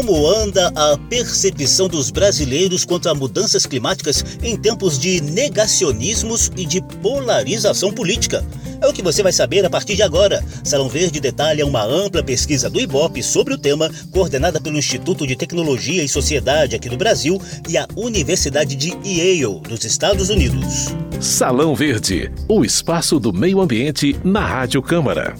Como anda a percepção dos brasileiros quanto a mudanças climáticas em tempos de negacionismos e de polarização política? É o que você vai saber a partir de agora. Salão Verde detalha uma ampla pesquisa do IBOP sobre o tema, coordenada pelo Instituto de Tecnologia e Sociedade aqui do Brasil e a Universidade de Yale, dos Estados Unidos. Salão Verde, o espaço do meio ambiente na Rádio Câmara.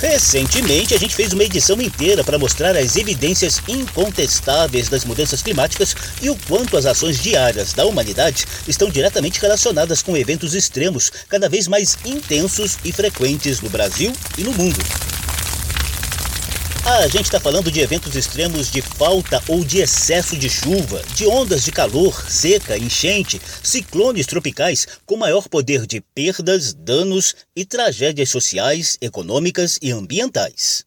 Recentemente, a gente fez uma edição inteira para mostrar as evidências incontestáveis das mudanças climáticas e o quanto as ações diárias da humanidade estão diretamente relacionadas com eventos extremos cada vez mais intensos e frequentes no Brasil e no mundo. A gente está falando de eventos extremos de falta ou de excesso de chuva, de ondas de calor, seca, enchente, ciclones tropicais com maior poder de perdas, danos e tragédias sociais, econômicas e ambientais.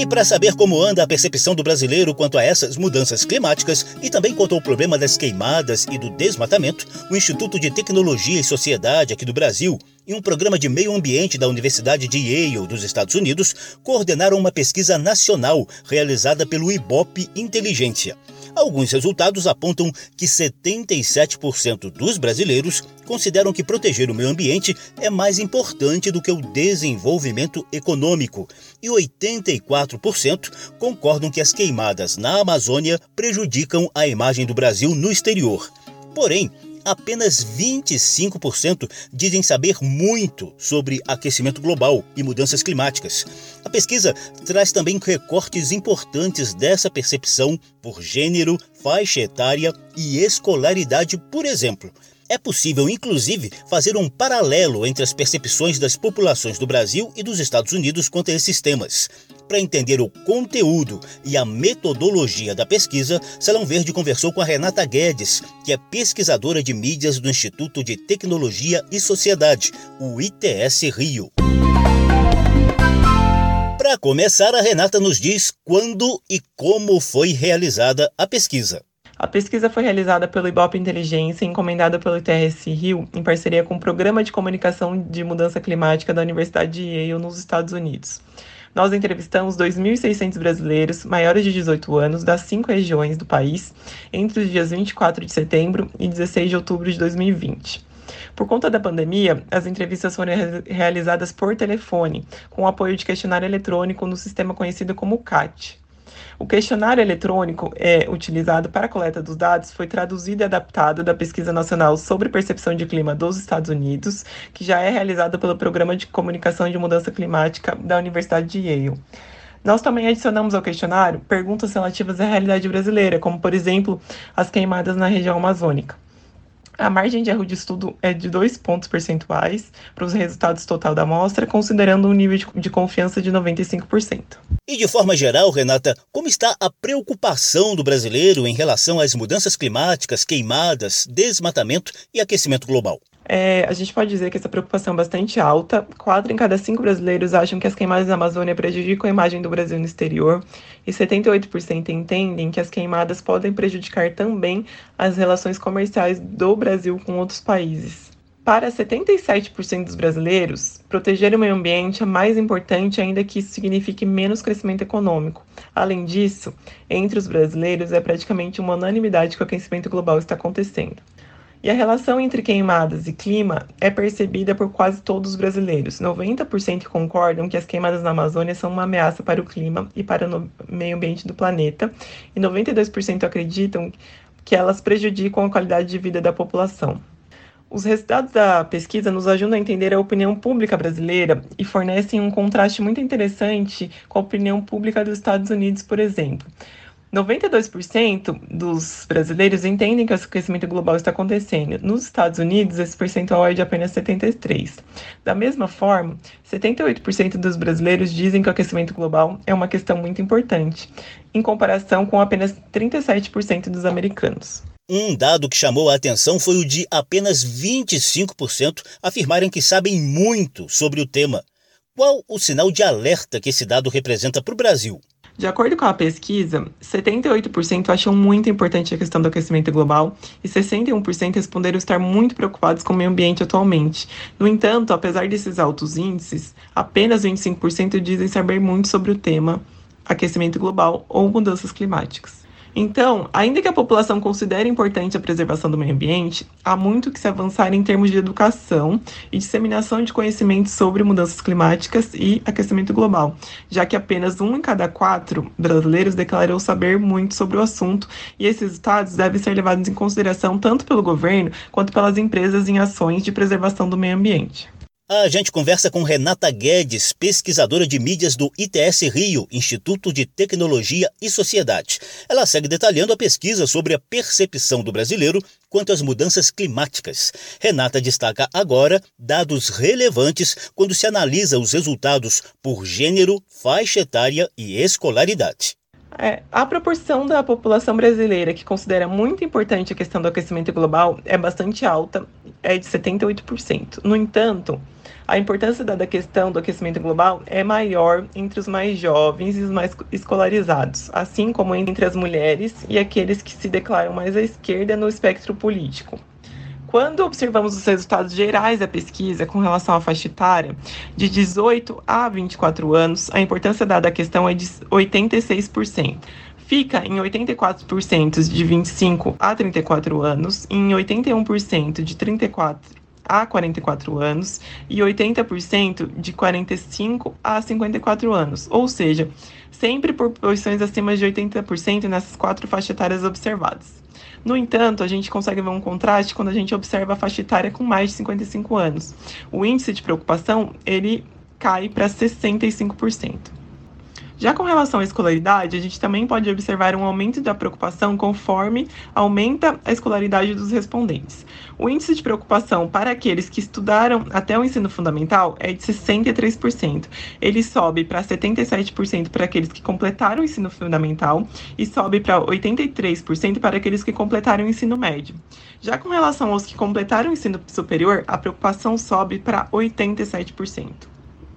E para saber como anda a percepção do brasileiro quanto a essas mudanças climáticas e também quanto ao problema das queimadas e do desmatamento, o Instituto de Tecnologia e Sociedade aqui do Brasil e um programa de meio ambiente da Universidade de Yale, dos Estados Unidos, coordenaram uma pesquisa nacional realizada pelo IBOP Inteligência. Alguns resultados apontam que 77% dos brasileiros consideram que proteger o meio ambiente é mais importante do que o desenvolvimento econômico, e 84% concordam que as queimadas na Amazônia prejudicam a imagem do Brasil no exterior. Porém, apenas 25% dizem saber muito sobre aquecimento global e mudanças climáticas. A pesquisa traz também recortes importantes dessa percepção por gênero, faixa etária e escolaridade, por exemplo. É possível, inclusive, fazer um paralelo entre as percepções das populações do Brasil e dos Estados Unidos quanto a esses temas. Para entender o conteúdo e a metodologia da pesquisa, Salão Verde conversou com a Renata Guedes, que é pesquisadora de mídias do Instituto de Tecnologia e Sociedade, o ITS Rio. Para começar, a Renata nos diz quando e como foi realizada a pesquisa. A pesquisa foi realizada pelo Ibope Inteligência, encomendada pelo ITRS Rio, em parceria com o Programa de Comunicação de Mudança Climática da Universidade de Yale, nos Estados Unidos. Nós entrevistamos 2.600 brasileiros maiores de 18 anos das cinco regiões do país entre os dias 24 de setembro e 16 de outubro de 2020. Por conta da pandemia, as entrevistas foram re realizadas por telefone, com o apoio de questionário eletrônico no sistema conhecido como CAT. O questionário eletrônico é utilizado para a coleta dos dados foi traduzido e adaptado da Pesquisa Nacional sobre Percepção de Clima dos Estados Unidos, que já é realizada pelo Programa de Comunicação de Mudança Climática da Universidade de Yale. Nós também adicionamos ao questionário perguntas relativas à realidade brasileira, como, por exemplo, as queimadas na região amazônica. A margem de erro de estudo é de 2 pontos percentuais para os resultados total da amostra, considerando um nível de, de confiança de 95%. E de forma geral, Renata, como está a preocupação do brasileiro em relação às mudanças climáticas, queimadas, desmatamento e aquecimento global? É, a gente pode dizer que essa preocupação é bastante alta. Quatro em cada cinco brasileiros acham que as queimadas na Amazônia prejudicam a imagem do Brasil no exterior, e 78% entendem que as queimadas podem prejudicar também as relações comerciais do Brasil com outros países. Para 77% dos brasileiros, proteger o meio ambiente é mais importante, ainda que isso signifique menos crescimento econômico. Além disso, entre os brasileiros é praticamente uma unanimidade que o aquecimento global está acontecendo. E a relação entre queimadas e clima é percebida por quase todos os brasileiros. 90% concordam que as queimadas na Amazônia são uma ameaça para o clima e para o meio ambiente do planeta, e 92% acreditam que elas prejudicam a qualidade de vida da população. Os resultados da pesquisa nos ajudam a entender a opinião pública brasileira e fornecem um contraste muito interessante com a opinião pública dos Estados Unidos, por exemplo. 92% dos brasileiros entendem que o aquecimento global está acontecendo. Nos Estados Unidos, esse percentual é de apenas 73%. Da mesma forma, 78% dos brasileiros dizem que o aquecimento global é uma questão muito importante, em comparação com apenas 37% dos americanos. Um dado que chamou a atenção foi o de apenas 25% afirmarem que sabem muito sobre o tema. Qual o sinal de alerta que esse dado representa para o Brasil? De acordo com a pesquisa, 78% acham muito importante a questão do aquecimento global e 61% responderam estar muito preocupados com o meio ambiente atualmente. No entanto, apesar desses altos índices, apenas 25% dizem saber muito sobre o tema aquecimento global ou mudanças climáticas. Então, ainda que a população considere importante a preservação do meio ambiente, há muito que se avançar em termos de educação e disseminação de conhecimentos sobre mudanças climáticas e aquecimento global, já que apenas um em cada quatro brasileiros declarou saber muito sobre o assunto e esses resultados devem ser levados em consideração tanto pelo governo quanto pelas empresas em ações de preservação do meio ambiente. A gente conversa com Renata Guedes, pesquisadora de mídias do ITS Rio, Instituto de Tecnologia e Sociedade. Ela segue detalhando a pesquisa sobre a percepção do brasileiro quanto às mudanças climáticas. Renata destaca agora dados relevantes quando se analisa os resultados por gênero, faixa etária e escolaridade. É, a proporção da população brasileira que considera muito importante a questão do aquecimento global é bastante alta, é de 78%. No entanto, a importância da questão do aquecimento global é maior entre os mais jovens e os mais escolarizados, assim como entre as mulheres e aqueles que se declaram mais à esquerda no espectro político. Quando observamos os resultados gerais da pesquisa com relação à faixa etária, de 18 a 24 anos, a importância dada à questão é de 86% fica em 84% de 25 a 34 anos, em 81% de 34 a 44 anos e 80% de 45 a 54 anos, ou seja, sempre por posições acima de 80% nessas quatro faixas etárias observadas. No entanto, a gente consegue ver um contraste quando a gente observa a faixa etária com mais de 55 anos. O índice de preocupação, ele cai para 65%. Já com relação à escolaridade, a gente também pode observar um aumento da preocupação conforme aumenta a escolaridade dos respondentes. O índice de preocupação para aqueles que estudaram até o ensino fundamental é de 63%. Ele sobe para 77% para aqueles que completaram o ensino fundamental e sobe para 83% para aqueles que completaram o ensino médio. Já com relação aos que completaram o ensino superior, a preocupação sobe para 87%.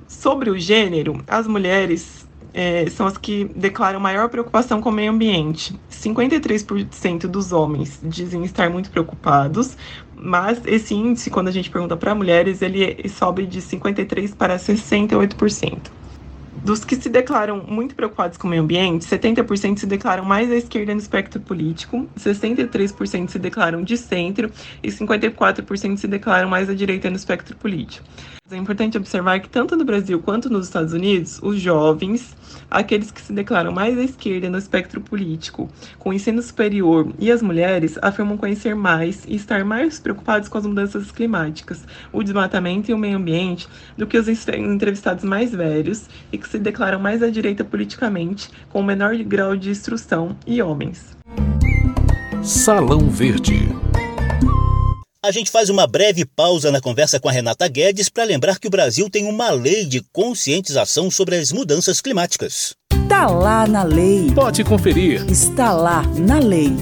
Sobre o gênero, as mulheres é, são as que declaram maior preocupação com o meio ambiente. 53% dos homens dizem estar muito preocupados, mas esse índice, quando a gente pergunta para mulheres, ele sobe de 53% para 68%. Dos que se declaram muito preocupados com o meio ambiente, 70% se declaram mais à esquerda no espectro político, 63% se declaram de centro e 54% se declaram mais à direita no espectro político. É importante observar que tanto no Brasil quanto nos Estados Unidos, os jovens, aqueles que se declaram mais à esquerda no espectro político, com ensino superior e as mulheres afirmam conhecer mais e estar mais preocupados com as mudanças climáticas, o desmatamento e o meio ambiente do que os entrevistados mais velhos e que se declaram mais à direita politicamente, com menor grau de instrução e homens. Salão Verde a gente faz uma breve pausa na conversa com a Renata Guedes para lembrar que o Brasil tem uma lei de conscientização sobre as mudanças climáticas. Está lá na lei. Pode conferir. Está lá na lei.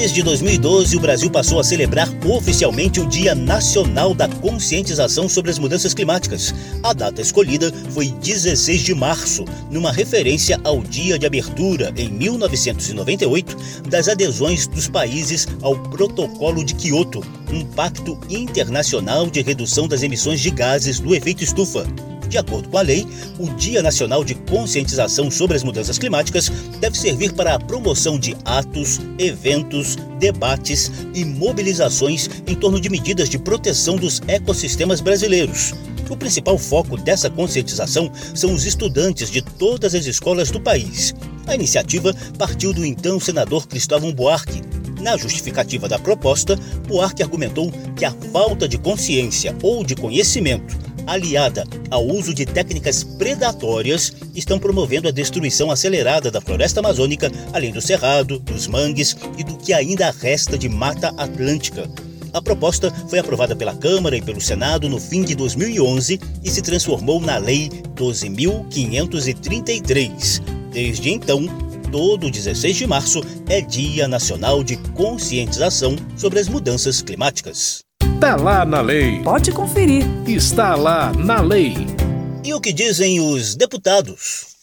Desde 2012, o Brasil passou a celebrar oficialmente o Dia Nacional da Conscientização sobre as Mudanças Climáticas. A data escolhida foi 16 de março, numa referência ao dia de abertura, em 1998, das adesões dos países ao Protocolo de Quioto, um pacto internacional de redução das emissões de gases do efeito estufa. De acordo com a lei, o Dia Nacional de Conscientização sobre as Mudanças Climáticas deve servir para a promoção de atos, eventos, debates e mobilizações em torno de medidas de proteção dos ecossistemas brasileiros. O principal foco dessa conscientização são os estudantes de todas as escolas do país. A iniciativa partiu do então senador Cristóvão Buarque. Na justificativa da proposta, Buarque argumentou que a falta de consciência ou de conhecimento aliada ao uso de técnicas predatórias, estão promovendo a destruição acelerada da floresta amazônica, além do cerrado, dos mangues e do que ainda resta de mata atlântica. A proposta foi aprovada pela Câmara e pelo Senado no fim de 2011 e se transformou na Lei 12.533. Desde então, todo 16 de março é Dia Nacional de Conscientização sobre as Mudanças Climáticas. Está lá na lei. Pode conferir. Está lá na lei. E o que dizem os deputados?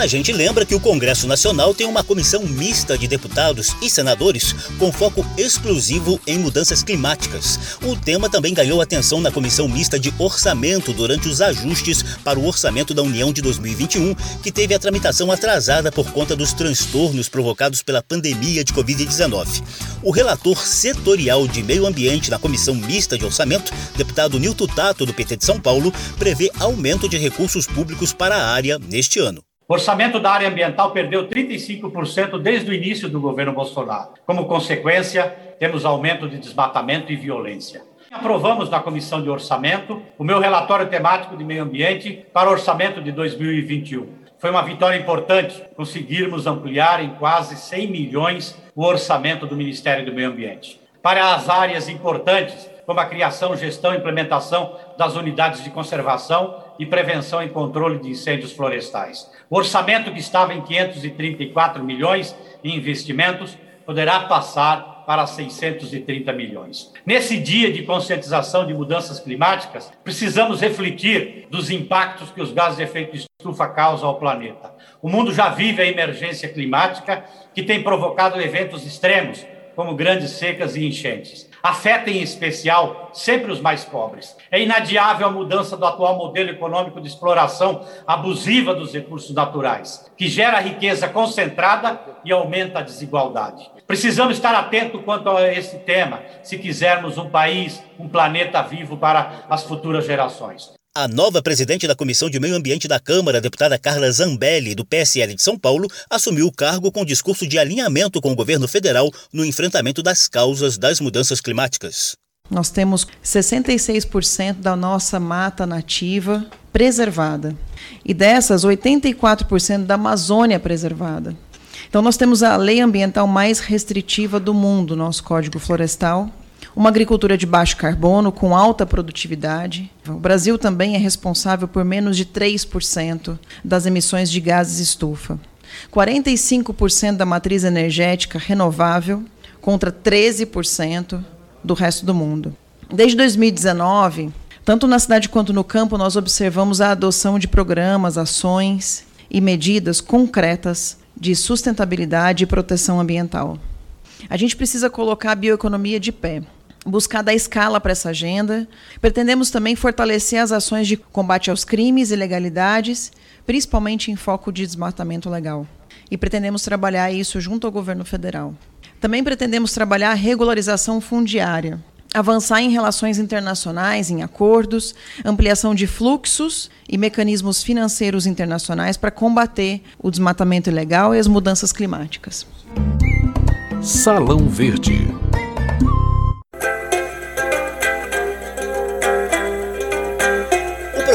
A gente lembra que o Congresso Nacional tem uma comissão mista de deputados e senadores com foco exclusivo em mudanças climáticas. O tema também ganhou atenção na comissão mista de orçamento durante os ajustes para o orçamento da União de 2021, que teve a tramitação atrasada por conta dos transtornos provocados pela pandemia de Covid-19. O relator setorial de meio ambiente na comissão mista de orçamento, deputado Nilton Tato, do PT de São Paulo, prevê aumento de recursos públicos para a área neste ano. Orçamento da área ambiental perdeu 35% desde o início do governo Bolsonaro. Como consequência, temos aumento de desmatamento e violência. Aprovamos na Comissão de Orçamento o meu relatório temático de meio ambiente para o orçamento de 2021. Foi uma vitória importante conseguirmos ampliar em quase 100 milhões o orçamento do Ministério do Meio Ambiente. Para as áreas importantes, como a criação, gestão e implementação das unidades de conservação e prevenção e controle de incêndios florestais. O orçamento que estava em 534 milhões em investimentos poderá passar para 630 milhões. Nesse dia de conscientização de mudanças climáticas, precisamos refletir dos impactos que os gases de efeito estufa causam ao planeta. O mundo já vive a emergência climática que tem provocado eventos extremos, como grandes secas e enchentes afeta em especial sempre os mais pobres. É inadiável a mudança do atual modelo econômico de exploração abusiva dos recursos naturais, que gera riqueza concentrada e aumenta a desigualdade. Precisamos estar atentos quanto a esse tema, se quisermos um país, um planeta vivo para as futuras gerações. A nova presidente da Comissão de Meio Ambiente da Câmara, deputada Carla Zambelli, do PSL de São Paulo, assumiu o cargo com discurso de alinhamento com o governo federal no enfrentamento das causas das mudanças climáticas. Nós temos 66% da nossa mata nativa preservada. E dessas, 84% da Amazônia preservada. Então, nós temos a lei ambiental mais restritiva do mundo, nosso Código Florestal, uma agricultura de baixo carbono, com alta produtividade. O Brasil também é responsável por menos de 3% das emissões de gases estufa. 45% da matriz energética renovável contra 13% do resto do mundo. Desde 2019, tanto na cidade quanto no campo, nós observamos a adoção de programas, ações e medidas concretas de sustentabilidade e proteção ambiental. A gente precisa colocar a bioeconomia de pé buscar dar escala para essa agenda. Pretendemos também fortalecer as ações de combate aos crimes e ilegalidades, principalmente em foco de desmatamento legal. E pretendemos trabalhar isso junto ao governo federal. Também pretendemos trabalhar a regularização fundiária, avançar em relações internacionais, em acordos, ampliação de fluxos e mecanismos financeiros internacionais para combater o desmatamento ilegal e as mudanças climáticas. Salão Verde.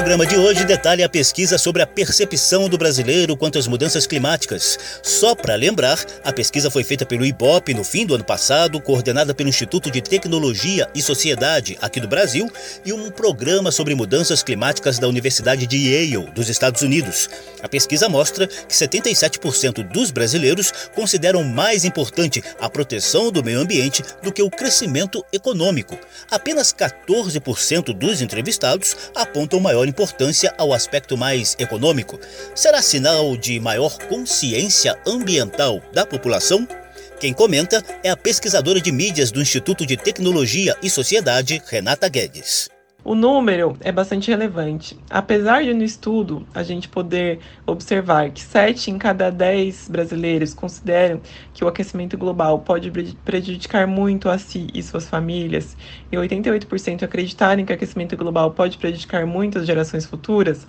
Programa de hoje detalha a pesquisa sobre a percepção do brasileiro quanto às mudanças climáticas. Só para lembrar, a pesquisa foi feita pelo IBOP no fim do ano passado, coordenada pelo Instituto de Tecnologia e Sociedade aqui do Brasil e um programa sobre mudanças climáticas da Universidade de Yale, dos Estados Unidos. A pesquisa mostra que 77% dos brasileiros consideram mais importante a proteção do meio ambiente do que o crescimento econômico. Apenas 14% dos entrevistados apontam maior importância ao aspecto mais econômico? Será sinal de maior consciência ambiental da população? Quem comenta é a pesquisadora de mídias do Instituto de Tecnologia e Sociedade, Renata Guedes. O número é bastante relevante. Apesar de no estudo a gente poder observar que 7 em cada 10 brasileiros consideram que o aquecimento global pode prejudicar muito a si e suas famílias, e 88% acreditarem que o aquecimento global pode prejudicar muito as gerações futuras,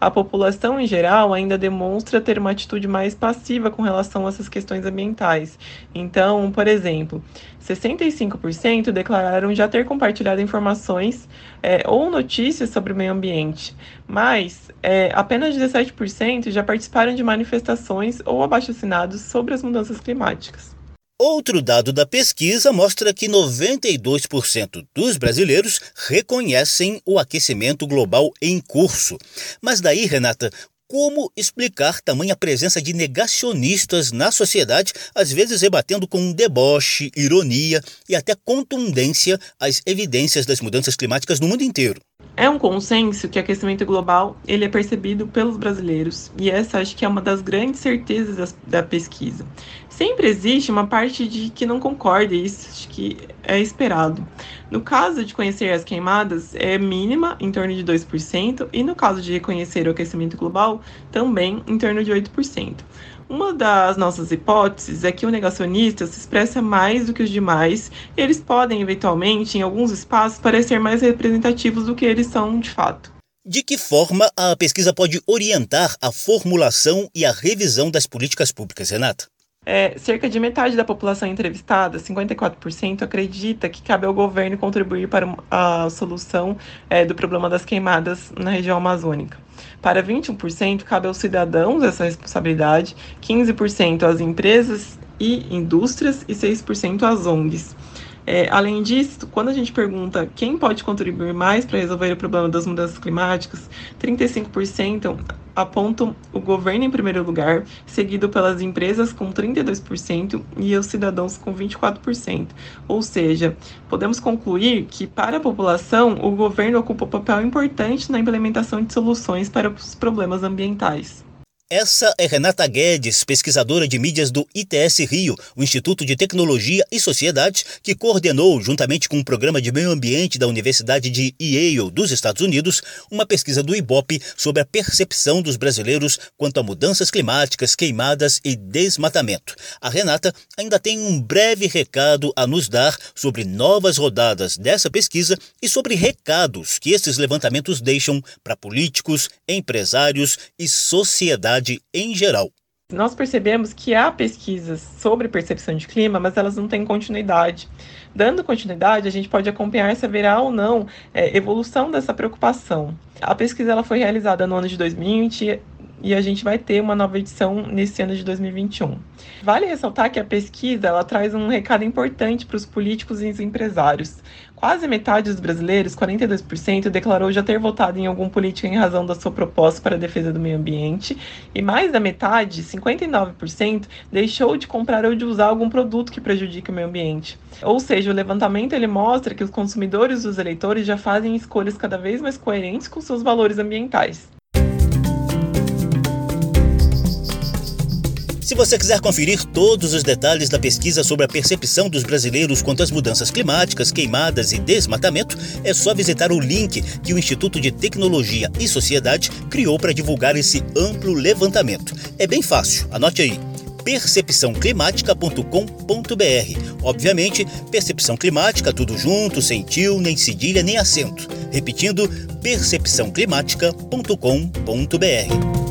a população em geral ainda demonstra ter uma atitude mais passiva com relação a essas questões ambientais. Então, por exemplo, 65% declararam já ter compartilhado informações é, ou notícias sobre o meio ambiente, mas é, apenas 17% já participaram de manifestações ou abaixo-assinados sobre as mudanças climáticas. Outro dado da pesquisa mostra que 92% dos brasileiros reconhecem o aquecimento global em curso. Mas daí, Renata, Como explicar tamanha presença de negacionistas na sociedade, às vezes rebatendo com deboche, ironia e até contundência as evidências das mudanças climáticas no mundo inteiro? É um consenso que o aquecimento global ele é percebido pelos brasileiros e essa acho que é uma das grandes certezas da pesquisa. Sempre existe uma parte de que não concorda, e isso acho que é esperado. No caso de conhecer as queimadas, é mínima, em torno de 2%, e no caso de reconhecer o aquecimento global, também em torno de 8%. Uma das nossas hipóteses é que o negacionista se expressa mais do que os demais, e eles podem, eventualmente, em alguns espaços, parecer mais representativos do que eles são de fato. De que forma a pesquisa pode orientar a formulação e a revisão das políticas públicas, Renata? É, cerca de metade da população entrevistada, 54%, acredita que cabe ao governo contribuir para a solução é, do problema das queimadas na região amazônica. Para 21%, cabe aos cidadãos essa responsabilidade, 15% às empresas e indústrias e 6% às ONGs. É, além disso, quando a gente pergunta quem pode contribuir mais para resolver o problema das mudanças climáticas, 35% apontam o governo em primeiro lugar, seguido pelas empresas com 32% e os cidadãos com 24%. Ou seja, podemos concluir que, para a população, o governo ocupa um papel importante na implementação de soluções para os problemas ambientais. Essa é Renata Guedes, pesquisadora de mídias do ITS Rio, o Instituto de Tecnologia e Sociedade, que coordenou, juntamente com o Programa de Meio Ambiente da Universidade de Yale, dos Estados Unidos, uma pesquisa do IBOP sobre a percepção dos brasileiros quanto a mudanças climáticas, queimadas e desmatamento. A Renata ainda tem um breve recado a nos dar sobre novas rodadas dessa pesquisa e sobre recados que esses levantamentos deixam para políticos, empresários e sociedade sociedade em geral. Nós percebemos que há pesquisas sobre percepção de clima, mas elas não têm continuidade. Dando continuidade, a gente pode acompanhar se haverá ou não é, evolução dessa preocupação. A pesquisa ela foi realizada no ano de 2020 e a gente vai ter uma nova edição nesse ano de 2021. Vale ressaltar que a pesquisa ela traz um recado importante para os políticos e os empresários. Quase metade dos brasileiros, 42%, declarou já ter votado em algum político em razão da sua proposta para a defesa do meio ambiente, e mais da metade, 59%, deixou de comprar ou de usar algum produto que prejudique o meio ambiente. Ou seja, o levantamento ele mostra que os consumidores e os eleitores já fazem escolhas cada vez mais coerentes com seus valores ambientais. Se você quiser conferir todos os detalhes da pesquisa sobre a percepção dos brasileiros quanto às mudanças climáticas, queimadas e desmatamento, é só visitar o link que o Instituto de Tecnologia e Sociedade criou para divulgar esse amplo levantamento. É bem fácil, anote aí percepçãoclimática.com.br. Obviamente, percepção climática tudo junto, sem tio, nem cedilha, nem acento. Repetindo, percepçãoclimática.com.br.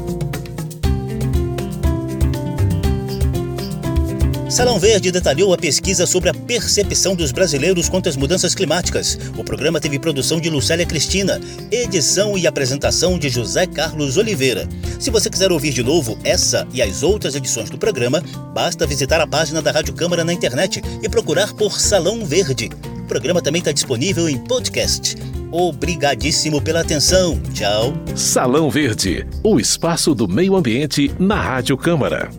Salão Verde detalhou a pesquisa sobre a percepção dos brasileiros quanto às mudanças climáticas. O programa teve produção de Lucélia Cristina, edição e apresentação de José Carlos Oliveira. Se você quiser ouvir de novo essa e as outras edições do programa, basta visitar a página da Rádio Câmara na internet e procurar por Salão Verde. O programa também está disponível em podcast. Obrigadíssimo pela atenção. Tchau. Salão Verde, o espaço do meio ambiente na Rádio Câmara.